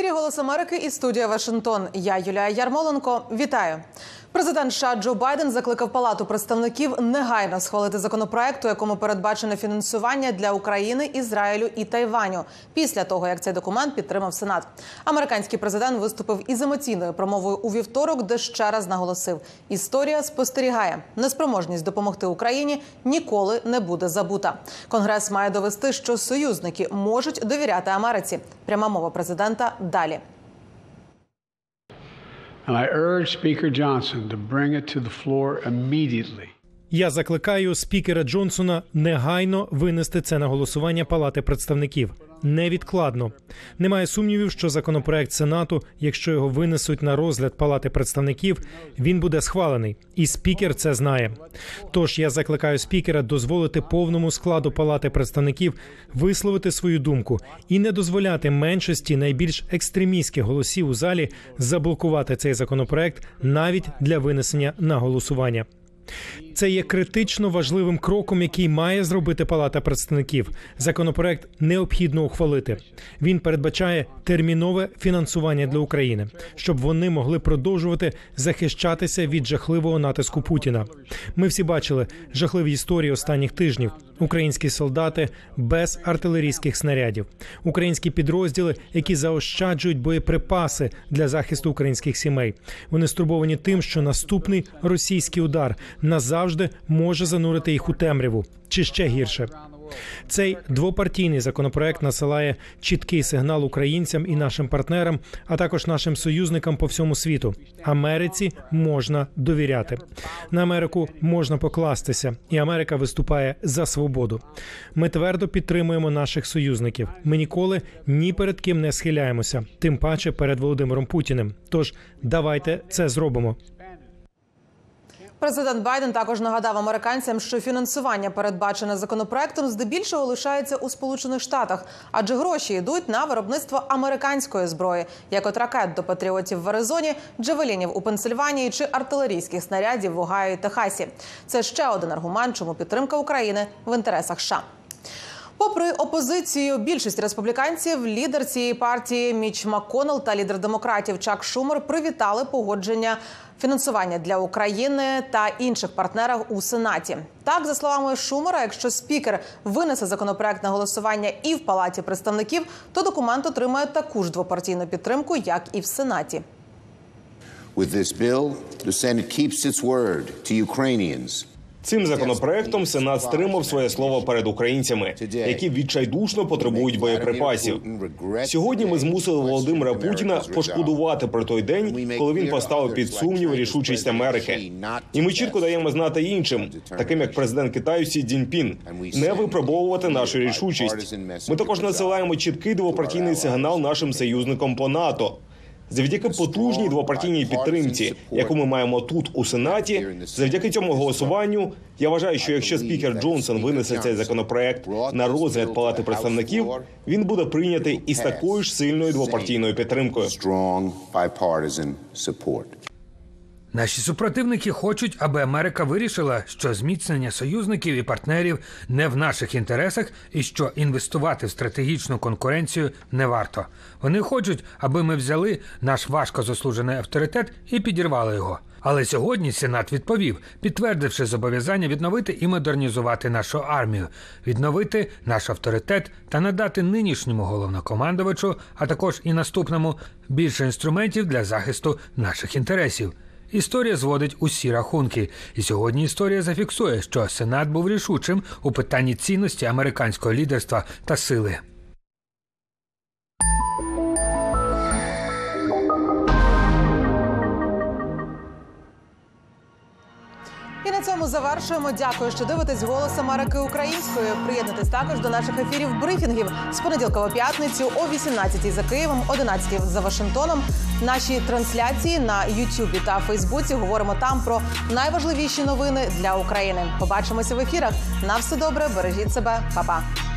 ефірі Голос Америки і студія Вашингтон. Я Юлія Ярмоленко. Вітаю. Президент США Джо Байден закликав Палату представників негайно схвалити законопроект, у якому передбачене фінансування для України, Ізраїлю і Тайваню. Після того як цей документ підтримав Сенат. Американський президент виступив із емоційною промовою у вівторок, де ще раз наголосив: історія спостерігає, неспроможність допомогти Україні ніколи не буде забута. Конгрес має довести, що союзники можуть довіряти Америці. Пряма мова президента далі. And I urge Speaker Johnson to bring it to the floor immediately. Я закликаю спікера Джонсона негайно винести це на голосування Палати представників невідкладно. Немає сумнівів, що законопроект Сенату, якщо його винесуть на розгляд Палати представників, він буде схвалений, і спікер це знає. Тож я закликаю спікера дозволити повному складу Палати представників висловити свою думку і не дозволяти меншості найбільш екстремістських голосів у залі заблокувати цей законопроект навіть для винесення на голосування. Це є критично важливим кроком, який має зробити Палата представників. Законопроект необхідно ухвалити. Він передбачає термінове фінансування для України, щоб вони могли продовжувати захищатися від жахливого натиску Путіна. Ми всі бачили жахливі історії останніх тижнів. Українські солдати без артилерійських снарядів, українські підрозділи, які заощаджують боєприпаси для захисту українських сімей. Вони стурбовані тим, що наступний російський удар назавжди може занурити їх у темряву чи ще гірше. Цей двопартійний законопроект насилає чіткий сигнал українцям і нашим партнерам, а також нашим союзникам по всьому світу. Америці можна довіряти. На Америку можна покластися, і Америка виступає за свободу. Ми твердо підтримуємо наших союзників. Ми ніколи ні перед ким не схиляємося, тим паче перед Володимиром Путіним. Тож давайте це зробимо. Президент Байден також нагадав американцям, що фінансування, передбачене законопроектом, здебільшого лишається у Сполучених Штатах, адже гроші йдуть на виробництво американської зброї, як от ракет до патріотів в Аризоні, джавелінів у Пенсильванії чи артилерійських снарядів в Огайо і Техасі. Це ще один аргумент, чому підтримка України в інтересах США. Попри опозицію, більшість республіканців, лідер цієї партії Міч Макконнелл та лідер демократів Чак Шумер привітали погодження фінансування для України та інших партнерів у Сенаті. Так, за словами Шумера, якщо спікер винесе законопроект на голосування і в палаті представників, то документ отримає таку ж двопартійну підтримку, як і в Сенаті. With this bill, the Senate keeps its word to Ukrainians. Цим законопроектом Сенат стримав своє слово перед українцями, які відчайдушно потребують боєприпасів. Сьогодні ми змусили Володимира Путіна пошкодувати про той день, коли він поставив під сумнів рішучість Америки. І ми чітко даємо знати іншим, таким як президент Китаю Сі Цзіньпін, не випробовувати нашу рішучість. Ми також насилаємо чіткий двопартійний сигнал нашим союзникам по НАТО. Завдяки потужній двопартійній підтримці, яку ми маємо тут у сенаті, завдяки цьому голосуванню, я вважаю, що якщо спікер Джонсон винесе цей законопроект на розгляд палати представників, він буде прийнятий із такою ж сильною двопартійною підтримкою. Наші супротивники хочуть, аби Америка вирішила, що зміцнення союзників і партнерів не в наших інтересах, і що інвестувати в стратегічну конкуренцію не варто. Вони хочуть, аби ми взяли наш важко заслужений авторитет і підірвали його. Але сьогодні Сенат відповів, підтвердивши зобов'язання відновити і модернізувати нашу армію, відновити наш авторитет та надати нинішньому головнокомандувачу, а також і наступному більше інструментів для захисту наших інтересів. Історія зводить усі рахунки, і сьогодні історія зафіксує, що Сенат був рішучим у питанні цінності американського лідерства та сили. Цьому завершуємо. Дякую, що дивитесь голос Америки українською. Приєднуйтесь також до наших ефірів брифінгів з понеділка по п'ятницю о 18 за Києвом, 11 за Вашингтоном. Наші трансляції на Ютубі та Фейсбуці говоримо там про найважливіші новини для України. Побачимося в ефірах. На все добре, бережіть себе, Па-па.